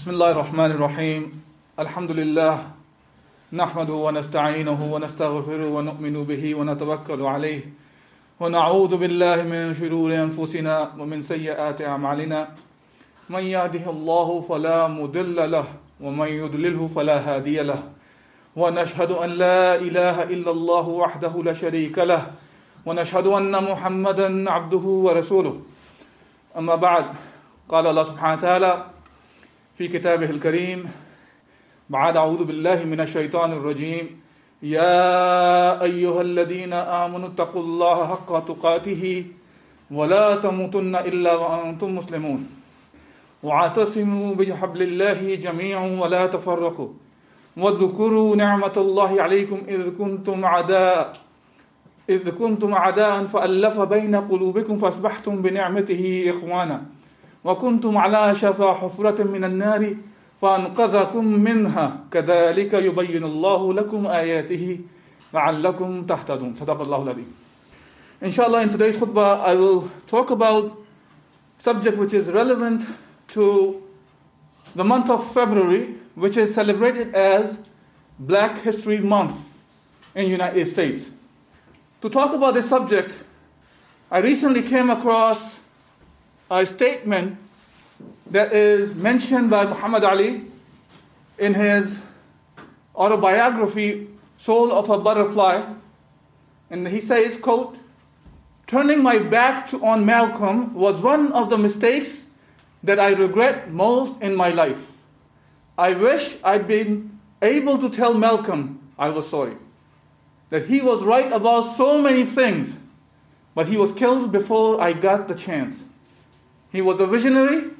بسم الله الرحمن الرحيم الحمد لله نحمده ونستعينه ونستغفره ونؤمن به ونتوكل عليه ونعوذ بالله من شرور انفسنا ومن سيئات اعمالنا من يهده الله فلا مضل له ومن يضلله فلا هادي له ونشهد ان لا اله الا الله وحده لا شريك له ونشهد ان محمدا عبده ورسوله اما بعد قال الله سبحانه وتعالى في كتابه الكريم بعد أعوذ بالله من الشيطان الرجيم. يا أيها الذين آمنوا اتقوا الله حق تقاته ولا تموتن إلا وأنتم مسلمون. واعتصموا بحبل الله جميعا ولا تفرقوا. واذكروا نعمة الله عليكم إذ كنتم عداء إذ كنتم عداء فألف بين قلوبكم فأصبحتم بنعمته إخوانا. وكنتم على شفا حفرة من النار فأنقذكم منها كذلك يبين الله لكم آياته لعلكم تهتدون صدق الله العظيم Inshallah in today's khutbah I will talk about subject which is relevant to the month of February which is celebrated as Black History Month in the United States. To talk about this subject I recently came across a statement that is mentioned by Muhammad Ali in his autobiography, Soul of a Butterfly. And he says, quote, Turning my back to, on Malcolm was one of the mistakes that I regret most in my life. I wish I'd been able to tell Malcolm I was sorry. That he was right about so many things, but he was killed before I got the chance. He was a visionary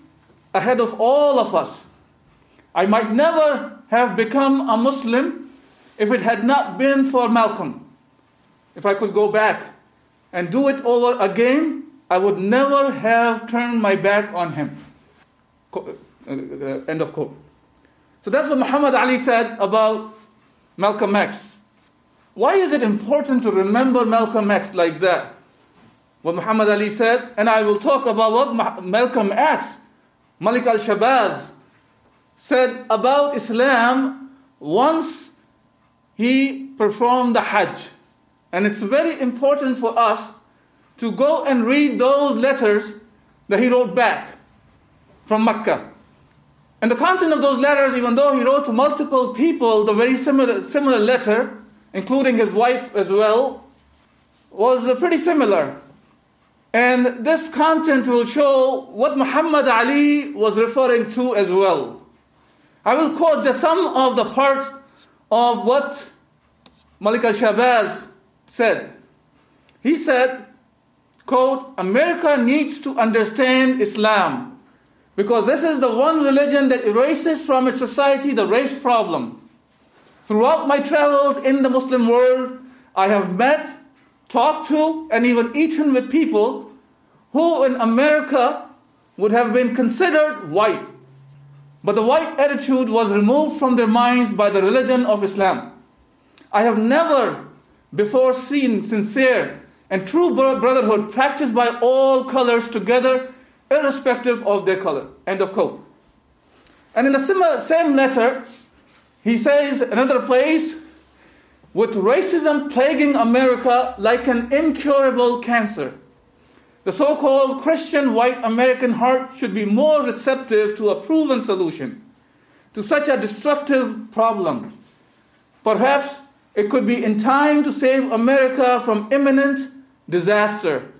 ahead of all of us. I might never have become a Muslim if it had not been for Malcolm. If I could go back and do it over again, I would never have turned my back on him. Uh, uh, end of quote. So that's what Muhammad Ali said about Malcolm X. Why is it important to remember Malcolm X like that? What Muhammad Ali said, and I will talk about what Malcolm X, Malik al Shabazz, said about Islam once he performed the Hajj. And it's very important for us to go and read those letters that he wrote back from Mecca. And the content of those letters, even though he wrote to multiple people the very similar, similar letter, including his wife as well, was pretty similar. And this content will show what Muhammad Ali was referring to as well. I will quote just some of the parts of what Malik al Shabazz said. He said, quote, America needs to understand Islam because this is the one religion that erases from its society the race problem. Throughout my travels in the Muslim world, I have met, talked to, and even eaten with people who in America would have been considered white. But the white attitude was removed from their minds by the religion of Islam. I have never before seen sincere and true brotherhood practiced by all colors together, irrespective of their color. End of quote. And in the same letter, he says, another place, with racism plaguing America like an incurable cancer, the so called Christian white American heart should be more receptive to a proven solution to such a destructive problem. Perhaps it could be in time to save America from imminent disaster.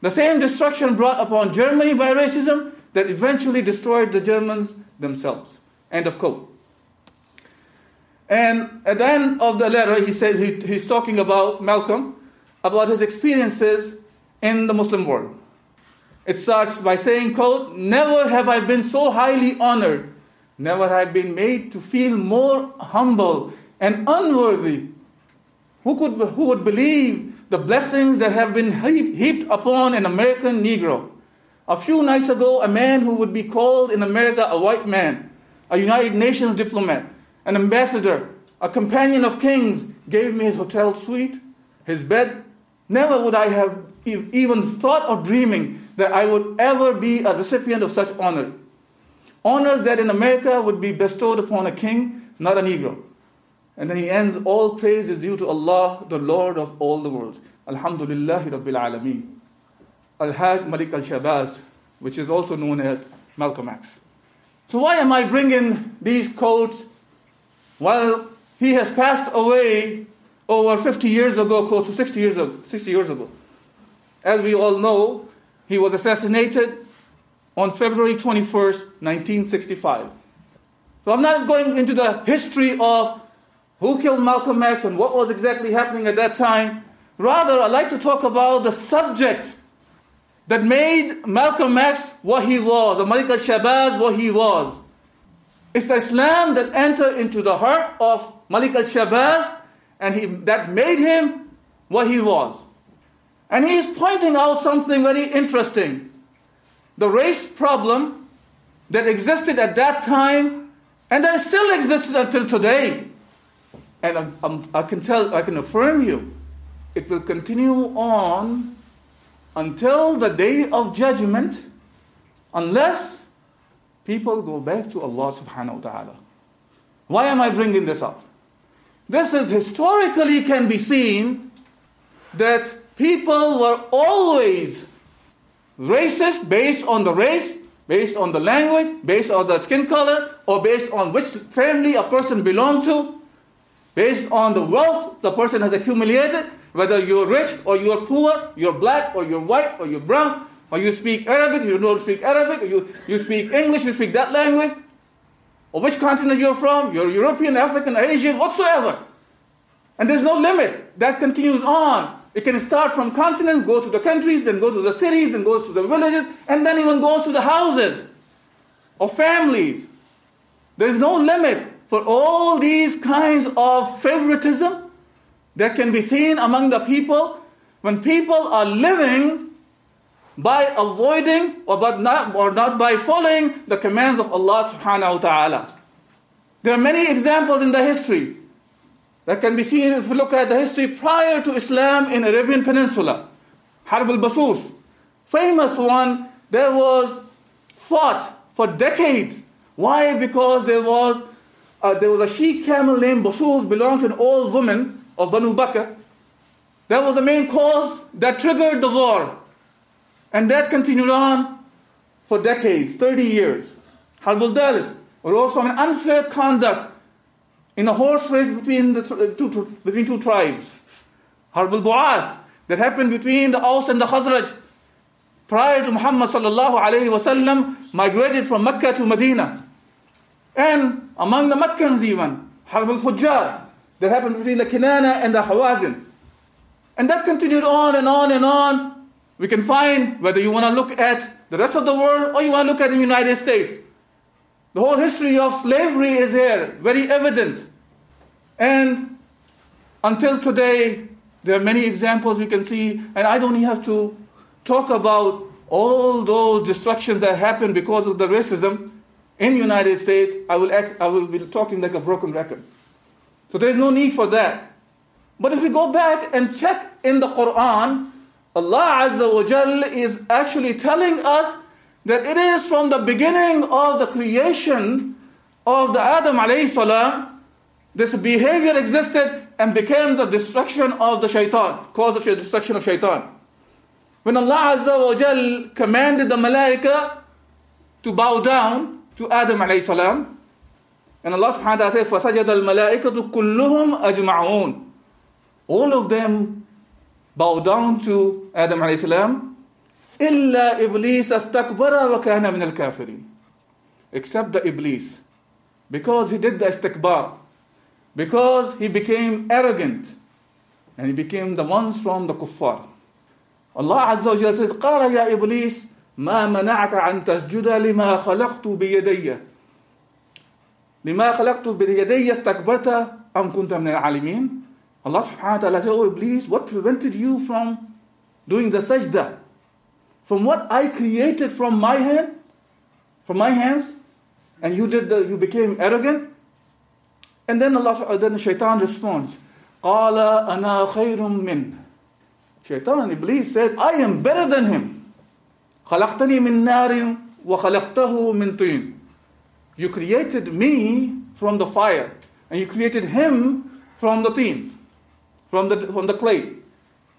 The same destruction brought upon Germany by racism that eventually destroyed the Germans themselves. End of quote. And at the end of the letter, he says he, he's talking about Malcolm, about his experiences in the Muslim world. It starts by saying, quote, Never have I been so highly honored Never have I been made to feel more humble and unworthy. Who, could, who would believe the blessings that have been heaped upon an American Negro? A few nights ago, a man who would be called in America a white man, a United Nations diplomat, an ambassador, a companion of kings, gave me his hotel suite, his bed. Never would I have even thought of dreaming that I would ever be a recipient of such honor. Honors that in America would be bestowed upon a king, not a Negro. And then he ends, all praise is due to Allah, the Lord of all the worlds. Alhamdulillahi Rabbil Alameen. Al-Hajj Malik al-Shabazz, which is also known as Malcolm X. So why am I bringing these quotes? Well, he has passed away over 50 years ago, close to 60 years ago. 60 years ago. As we all know, he was assassinated on February 21st, 1965. So I'm not going into the history of who killed Malcolm X and what was exactly happening at that time. Rather, I'd like to talk about the subject that made Malcolm X what he was, or Malik al-Shabazz what he was. It's the Islam that entered into the heart of Malik al-Shabazz and he, that made him what he was. And he is pointing out something very interesting. The race problem that existed at that time and that still exists until today. And I'm, I'm, I can tell, I can affirm you, it will continue on until the day of judgment unless people go back to Allah subhanahu wa ta'ala. Why am I bringing this up? This is historically can be seen that people were always racist based on the race, based on the language, based on the skin color, or based on which family a person belonged to, based on the wealth the person has accumulated, whether you're rich or you're poor, you're black or you're white or you're brown, or you speak Arabic, you don't speak Arabic, you, you speak English, you speak that language, or which continent you're from, you're European, African, Asian, whatsoever. And there's no limit. That continues on. It can start from continents, go to the countries, then go to the cities, then goes to the villages, and then even goes to the houses or families. There's no limit for all these kinds of favoritism that can be seen among the people when people are living by avoiding or, but not, or not by following the commands of Allah subhanahu wa ta'ala. There are many examples in the history that can be seen if you look at the history prior to Islam in Arabian Peninsula. Harb al-Basus, famous one, there was fought for decades. Why? Because there was uh, there was a she camel named Basus, belonged to an old woman of Banu Bakr, that was the main cause that triggered the war. And that continued on for decades, 30 years. Harb al-Dahis was also an unfair conduct in a horse race between, the uh, two, between two tribes. Harb al-Bu'ath that happened between the Aus and the Khazraj prior to Muhammad sallallahu alayhi wasallam migrated from Mecca to Medina. And among the Meccans even, Harb al-Fujjar, that happened between the Kinana and the Hawazin. And that continued on and on and on. We can find whether you want to look at the rest of the world or you want to look at the United States. The whole history of slavery is here, very evident. And until today, there are many examples we can see, and I don't have to talk about all those destructions that happened because of the racism in the United States. I will, act, I will be talking like a broken record. So there is no need for that. But if we go back and check in the Quran, Allah Azza wa Jal is actually telling us that it is from the beginning of the creation of the Adam alayhi salam, this behavior existed and became the destruction of the shaitan, cause of the destruction of shaitan. When Allah Azza wa Jal commanded the malaika to bow down to Adam alayhi salam, and Allah subhanahu wa ta'ala says, فَسَجَدَ الْمَلَائِكَةُ كُلُّهُمْ أَجْمَعُونَ All of them bow down to Adam alayhi salam. إِلَّا إِبْلِيسَ اسْتَكْبَرَ وَكَانَ مِنَ الْكَافِرِينَ Except the Iblis. Because he did the istikbar. Because he became arrogant. And he became the ones from the kuffar. Azza wa Jalla said, قَالَ يَا إِبْلِيسَ مَا مَنَعَكَ عَن تَسْجُدَ لِمَا خَلَقْتُ بِيَدَيَّ لما خلقت بيدي استكبرت أم كنت من العالمين Allah subhanahu wa ta'ala said, Oh Iblis, what prevented you from doing the sajda? From what I created from my hand, from my hands, and you did the, you became arrogant? And then Allah then the shaitan responds, قال أنا خير من Shaitan, Iblis said, I am better than him. خلقتني من نار وخلقته من طين. You created me from the fire, and you created him from the teen, From the, from the clay.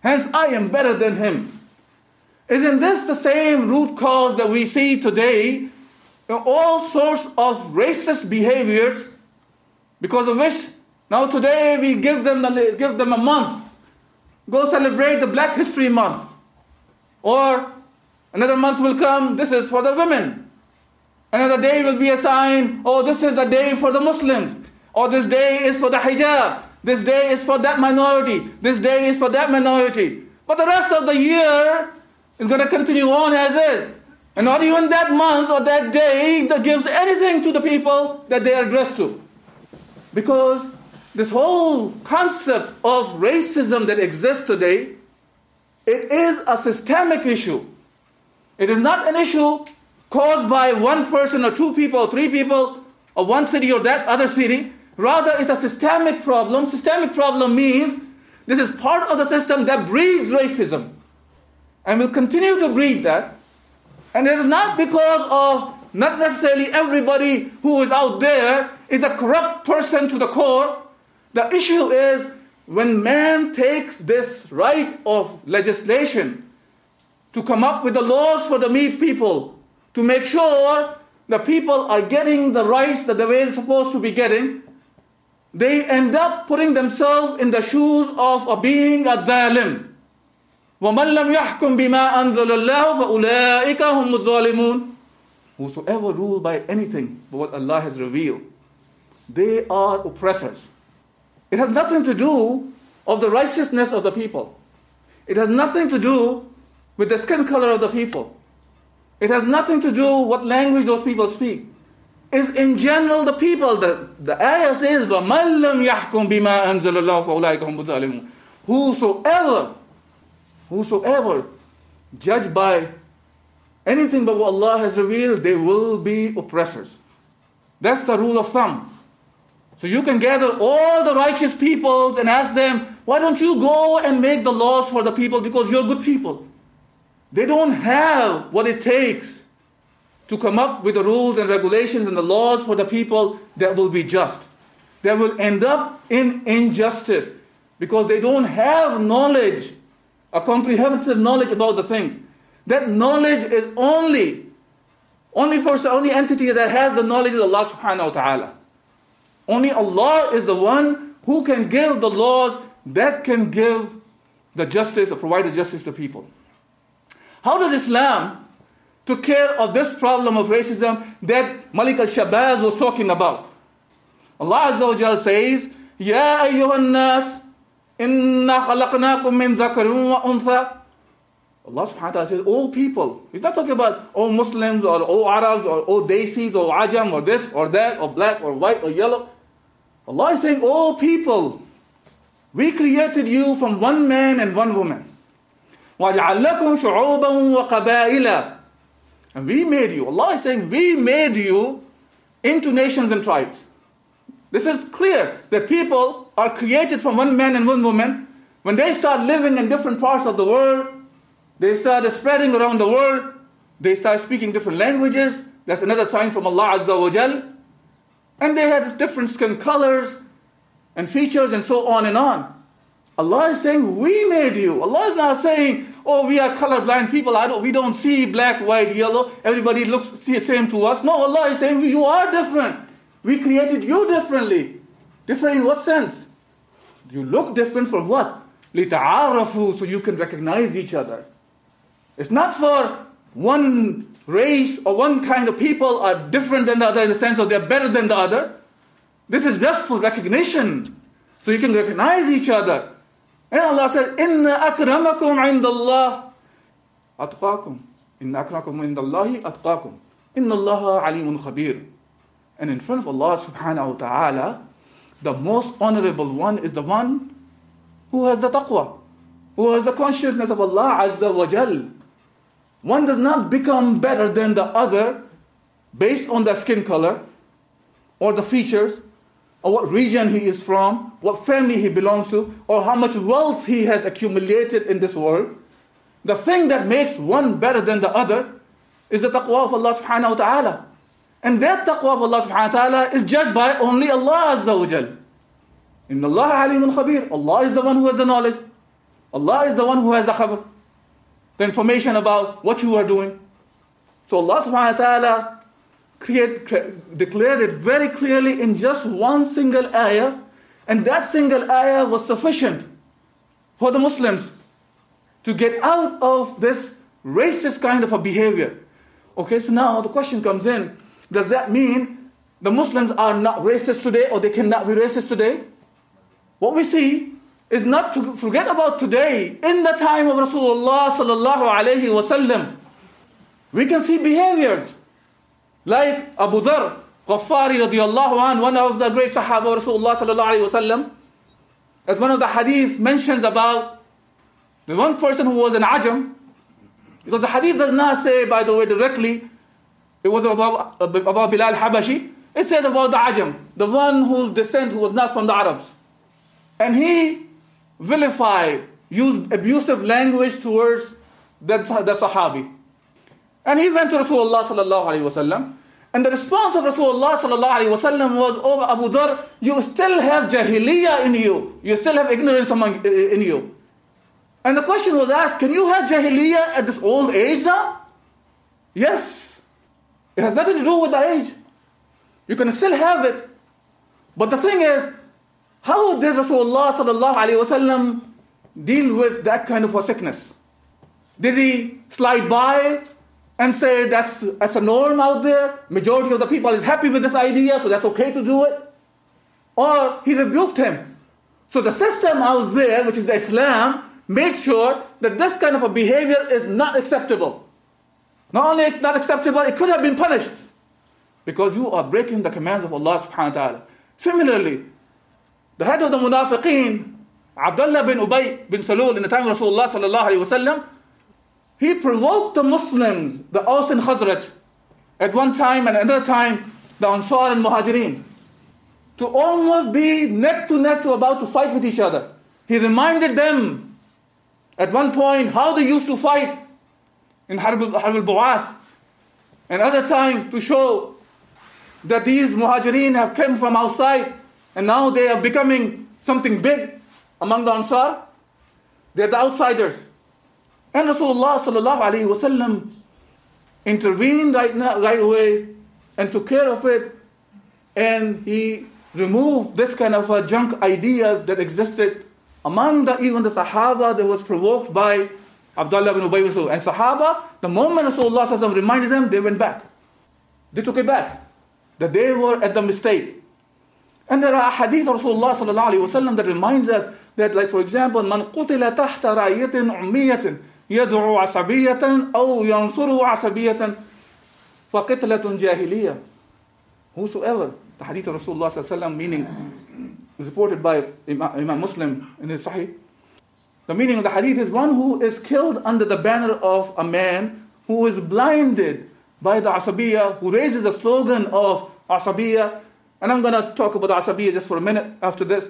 Hence, I am better than him. Isn't this the same root cause that we see today in all sorts of racist behaviors because of which now today we give them, the, give them a month. Go celebrate the Black History Month. Or another month will come, this is for the women. Another day will be assigned, oh, this is the day for the Muslims. Or this day is for the hijab. This day is for that minority. This day is for that minority. But the rest of the year is going to continue on as is. And not even that month or that day that gives anything to the people that they are addressed to. Because this whole concept of racism that exists today, it is a systemic issue. It is not an issue caused by one person or two people or three people or one city or that other city. Rather, it's a systemic problem. Systemic problem means this is part of the system that breeds racism and will continue to breed that. And it is not because of not necessarily everybody who is out there is a corrupt person to the core. The issue is when man takes this right of legislation to come up with the laws for the meat people, to make sure the people are getting the rights that they're supposed to be getting, they end up putting themselves in the shoes of a being a dhalim. وَمَنْ لَمْ يَحْكُمْ بِمَا أَنزَلَ اللَّهُ فَأُولَٰئِكَ هُمُ الظَّالِمُونَ Whosoever rule by anything but what Allah has revealed, they are oppressors. It has nothing to do of the righteousness of the people. It has nothing to do with the skin color of the people. It has nothing to do what language those people speak. It's in general the people. The, the ayah says, وَمَنْ لَمْ يَحْكُمْ بِمَا أَنزَلَ اللَّهُ فَأُولَٰئِكَ هُمُ الظَّالِمُونَ Whosoever, whosoever judge by anything but what Allah has revealed, they will be oppressors. That's the rule of thumb. So you can gather all the righteous peoples and ask them, why don't you go and make the laws for the people because you're good people? They don't have what it takes to come up with the rules and regulations and the laws for the people that will be just. That will end up in injustice because they don't have knowledge, a comprehensive knowledge about the things. That knowledge is only, only person, only entity that has the knowledge is Allah subhanahu wa ta'ala. Only Allah is the one who can give the laws that can give the justice or provide the justice to people. How does Islam took care of this problem of racism that Malik al-Shabazz was talking about? Allah Azza wa Jal says, يا أيها الناس إنا خلقناكم من ذكر وأنثى Allah subhanahu wa ta'ala says, all people. He's not talking about all Muslims or all Arabs or all Desis or Ajam or this or that or black or white or yellow. Allah is saying, all people. We created you from one man and one woman. وَجَعَلَّكُمْ شُعُوبًا وَقَبَائِلًا and we made you. Allah is saying, we made you into nations and tribes. This is clear The people are created from one man and one woman. When they start living in different parts of the world, they start spreading around the world, they start speaking different languages. That's another sign from Allah Azza wa Jal. And they had different skin colors and features and so on and on. Allah is saying, We made you. Allah is not saying, Oh, we are colorblind people. I don't, we don't see black, white, yellow. Everybody looks see the same to us. No, Allah is saying, You are different. We created you differently. Different in what sense? You look different for what? لِتَعَارَفُوا So you can recognize each other. It's not for one race or one kind of people are different than the other in the sense of they're better than the other. This is just for recognition. So you can recognize each other. And Allah says, Inna akramakum indallah atqakum. Inna akramakum indallahi atqakum. Inna Allah alimun khabir. And in front of Allah subhanahu wa ta'ala, the most honorable one is the one who has the taqwa, who has the consciousness of Allah Azza wa Jal. One does not become better than the other based on the skin color or the features or what region he is from, what family he belongs to, or how much wealth he has accumulated in this world. The thing that makes one better than the other is the taqwa of Allah subhanahu wa ta'ala. And that taqwa of Allah subhanahu wa ta'ala is judged by only Allah Azza wa Jal. Inna Allah alimun khabir. Allah is the one who has the knowledge. Allah is the one who has the khabar. The information about what you are doing. So Allah subhanahu wa ta'ala create, declared it very clearly in just one single ayah. And that single ayah was sufficient for the Muslims to get out of this racist kind of a behavior. Okay, so now the question comes in does that mean the Muslims are not racist today or they cannot be racist today? What we see is not to forget about today. In the time of Rasulullah we can see behaviors like Abu Dhar Ghaffari radiallahu an, one of the great Sahaba Rasulullah sallallahu alayhi wasallam, as one of the hadith mentions about the one person who was an Ajam, because the hadith does not say, by the way, directly it was about, about Bilal Habashi. It says about the Ajam, the one whose descent who was not from the Arabs. And he vilified, used abusive language towards the, the Sahabi. And he went to Rasulullah sallallahu alayhi wasallam. And the response of Rasulullah sallallahu alayhi wasallam was, Oh Abu Dhar, you still have jahiliyyah in you. You still have ignorance among, uh, in you. And the question was asked, can you have jahiliyyah at this old age now? Yes. It has nothing to do with the age. You can still have it. But the thing is, how did Rasulullah sallallahu alaihi wasallam deal with that kind of a sickness? Did he slide by and say that's, that's a norm out there? Majority of the people is happy with this idea, so that's okay to do it? Or he rebuked him. So the system out there, which is the Islam, made sure that this kind of a behavior is not acceptable. Not only it's not acceptable, it could have been punished. Because you are breaking the commands of Allah subhanahu wa ta'ala. Similarly, the head of the munafiqeen, Abdullah bin Ubay bin Salul, in the time of Rasulullah sallallahu alayhi wasallam, he provoked the Muslims, the Aus and Khazraj, at one time and another time, the Ansar and Muhajirin, to almost be neck to neck to about to fight with each other. He reminded them at one point how they used to fight in Harb al-Bu'ath. Another time to show that these muhajirin have come from outside and now they are becoming something big among the Ansar. They're the outsiders. And Rasulullah sallallahu alaihi wasallam intervened right now, right away, and took care of it, and he removed this kind of uh, junk ideas that existed among the even the Sahaba that was provoked by Abdullah bin Ubayy. And Sahaba, the moment Rasulullah reminded them, they went back. They took it back. That they were at the mistake. And there are hadith of Rasulullah that reminds us that, like for example, man qutila tahta. يدعو عصبية أو ينصره عصبية فقتلة جاهلية. Whosoever, the hadith of Rasulullah sallallahu meaning reported by Imam Muslim in his Sahih, the meaning of the hadith is one who is killed under the banner of a man who is blinded by the Asabiyya, who raises the slogan of Asabiyya. And I'm going to talk about Asabiyya just for a minute after this.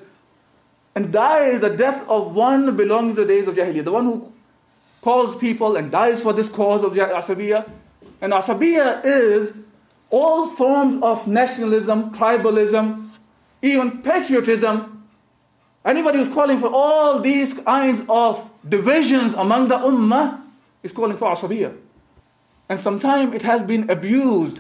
And dies the death of one belonging to the days of Jahiliyyah, the one who calls people and dies for this cause of Asabiyya. And Asabiyya is all forms of nationalism, tribalism, even patriotism Anybody who's calling for all these kinds of divisions among the ummah is calling for asabiyah. And sometimes it has been abused.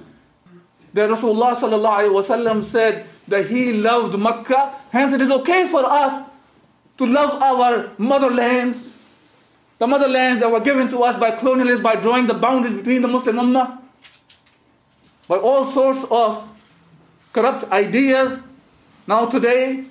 That Rasulullah said that he loved Makkah, hence it is okay for us to love our motherlands, the motherlands that were given to us by colonialists by drawing the boundaries between the Muslim ummah, by all sorts of corrupt ideas. Now today,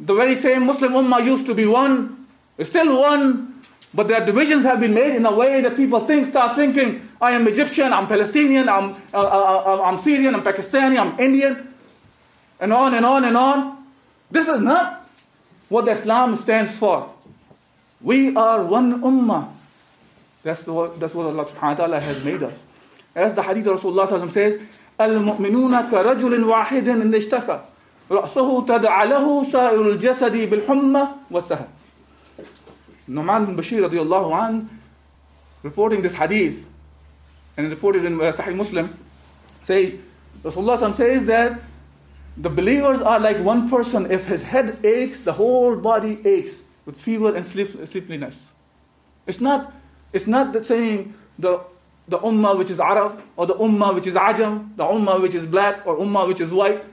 the very same Muslim Ummah used to be one, is still one, but their divisions have been made in a way that people think, start thinking, I am Egyptian, I'm Palestinian, I'm, uh, uh, uh I'm Syrian, I'm Pakistani, I'm Indian. and on and on and on. This is not what Islam stands for. We are one ummah. That's what, that's what Allah subhanahu wa ta'ala has made us. As the hadith of Rasulullah says, المؤمنون كرجل واحد إن اشتكى رأسه تدعى له سائر الجسد بالحمى والسهل. Nu'man bin Bashir radiallahu an, reporting this hadith, and reported in uh, Sahih Muslim, says, Rasulullah says that the believers are like one person. If his head aches, the whole body aches with fever and sleep, sleepiness. It's not, it's not saying the, the ummah which is Arab, or the ummah which is Ajam, the ummah which is black, or ummah which is white.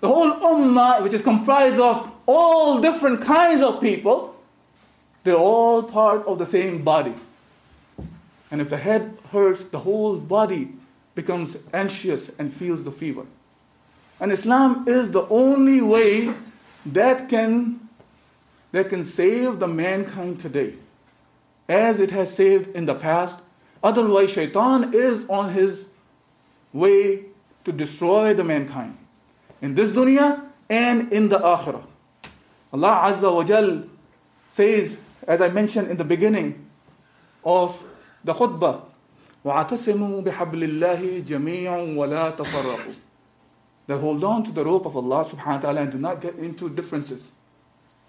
The whole ummah, which is comprised of all different kinds of people, they're all part of the same body. And if the head hurts, the whole body becomes anxious and feels the fever. And Islam is the only way that can, that can save the mankind today, as it has saved in the past. Otherwise, shaitan is on his way to destroy the mankind in this dunya and in the akhirah. Allah Azza wa Jal says, as I mentioned in the beginning of the khutbah, وَاعْتَصِمُوا بِحَبْلِ اللَّهِ جَمِيعًا وَلَا تَفَرَّقُوا That hold on to the rope of Allah subhanahu wa ta'ala and do not get into differences.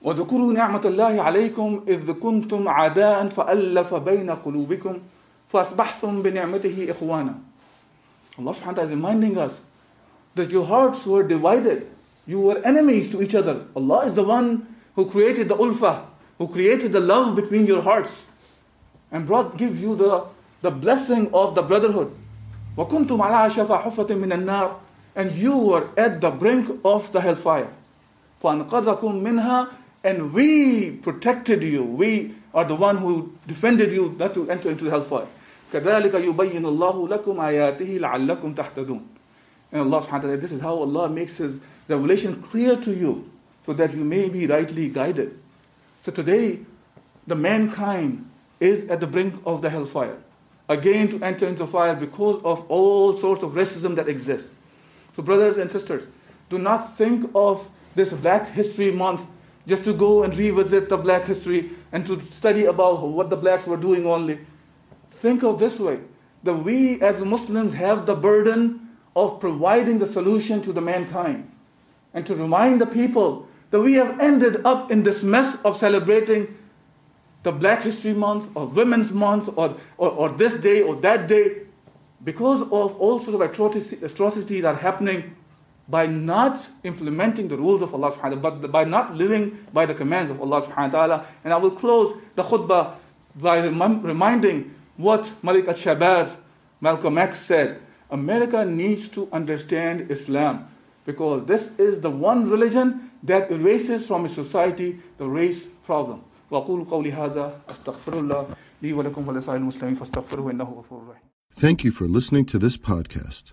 وَذُكُرُوا نِعْمَةَ اللَّهِ عَلَيْكُمْ إِذْ كُنْتُمْ عَدَاءً فَأَلَّفَ بَيْنَ قُلُوبِكُمْ فَأَصْبَحْتُمْ بِنِعْمَتِهِ إِخْوَانًا Allah subhanahu wa ta'ala is reminding us that your hearts were divided. You were enemies to each other. Allah is the one who created the ulfah, who created the love between your hearts and brought give you the, the blessing of the brotherhood. وَكُنْتُمْ عَلَىٰ شَفَا حُفَّةٍ مِّنَ النَّارِ And you were at the brink of the hellfire. فَأَنْقَذَكُم مِّنْهَا And we protected you. We are the one who defended you not to enter into the hellfire. كَذَلِكَ يُبَيِّنُ اللَّهُ لَكُمْ آيَاتِهِ لَعَلَّكُمْ تَهْتَدُونَ And Allah subhanahu wa ta'ala, this is how Allah makes His revelation clear to you so that you may be rightly guided. So today, the mankind is at the brink of the hellfire. Again, to enter into fire because of all sorts of racism that exists. So, brothers and sisters, do not think of this Black History Month just to go and revisit the Black history and to study about what the blacks were doing only. Think of this way that we as Muslims have the burden of providing the solution to the mankind and to remind the people that we have ended up in this mess of celebrating the Black History Month or Women's Month or, or, or this day or that day because of all sorts of atrocities that are happening by not implementing the rules of Allah subhanahu wa ta'ala, but by not living by the commands of Allah subhanahu wa ta'ala. And I will close the khutbah by reminding what Malik al-Shabazz, Malcolm X said. America needs to understand Islam because this is the one religion that erases from its society the race problem. وأقول قولي هذا أستغفر الله لي ولكم ولسائر المسلمين فاستغفروه إنه غفور رحيم Thank you for listening to this podcast.